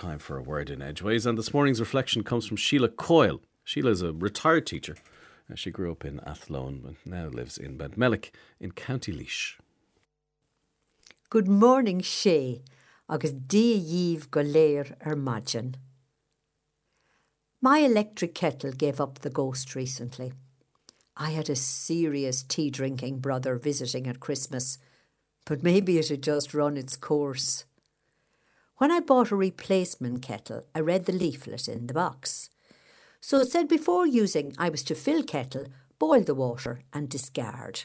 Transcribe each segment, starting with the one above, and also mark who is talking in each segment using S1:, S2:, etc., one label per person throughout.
S1: time for a word in Edgeways, and this morning's reflection comes from Sheelagh Coyle. Sheelagh is a retired teacher. Uh, she grew up in Athlone and now lives in Mountmellick in County Laois.
S2: Good morning, sé, agus díomh go léir. My electric kettle gave up the ghost recently. I had a serious tea drinking brother visiting at Christmas, but maybe it had just run its course. When I bought a replacement kettle, I read the leaflet in the box. So it said before using, I was to fill kettle, boil the water, and discard.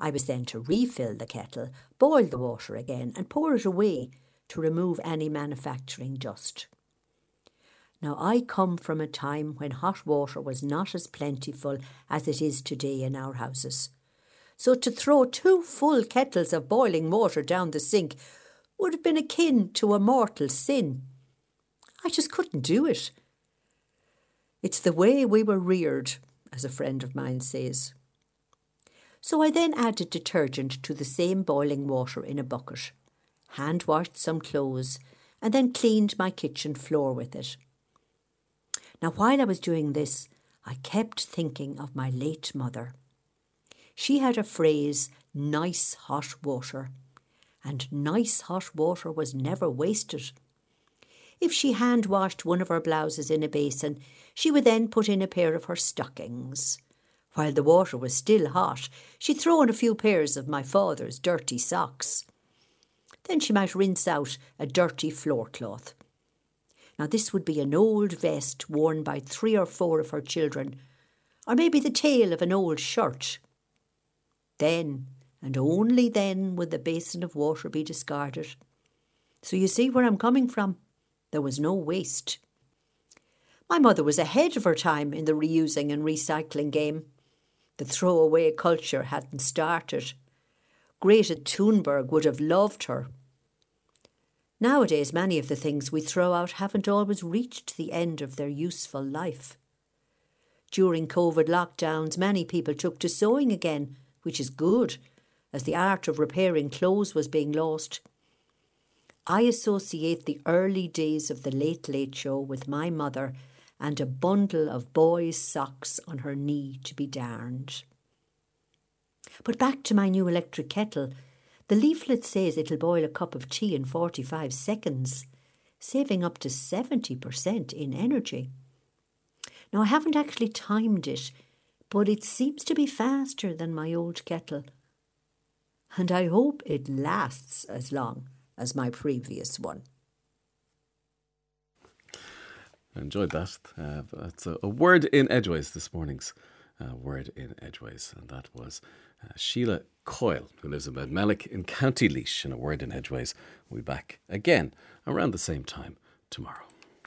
S2: I was then to refill the kettle, boil the water again, and pour it away to remove any manufacturing dust. Now, I come from a time when hot water was not as plentiful as it is today in our houses. So, to throw two full kettles of boiling water down the sink would have been akin to a mortal sin. I just couldn't do it. It's the way we were reared, as a friend of mine says. So I then added detergent to the same boiling water in a bucket, hand washed some clothes, and then cleaned my kitchen floor with it. Now, while I was doing this, I kept thinking of my late mother. She had a phrase, nice hot water, and nice hot water was never wasted. If she hand washed one of her blouses in a basin, she would then put in a pair of her stockings. While the water was still hot, she'd throw in a few pairs of my father's dirty socks. Then she might rinse out a dirty floor cloth. Now, this would be an old vest worn by three or four of her children, or maybe the tail of an old shirt. Then, and only then, would the basin of water be discarded. So you see where I'm coming from. There was no waste. My mother was ahead of her time in the reusing and recycling game. The throwaway culture hadn't started. Greta Thunberg would have loved her. Nowadays, many of the things we throw out haven't always reached the end of their useful life. During COVID lockdowns, many people took to sewing again, which is good, as the art of repairing clothes was being lost. I associate the early days of the Late Late Show with my mother and a bundle of boys' socks on her knee to be darned. But back to my new electric kettle. The leaflet says it'll boil a cup of tea in 45 seconds, saving up to 70% in energy. Now, I haven't actually timed it, but it seems to be faster than my old kettle. And I hope it lasts as long as my previous one.
S1: I enjoyed that. Uh, that's a, a, word in Edgeways this morning's uh, word in Edgeways, and that was uh, Sheelagh Coyle, who lives in Mountmellick in County Laois, and a word in Edgeways. We'll be back again around the same time tomorrow.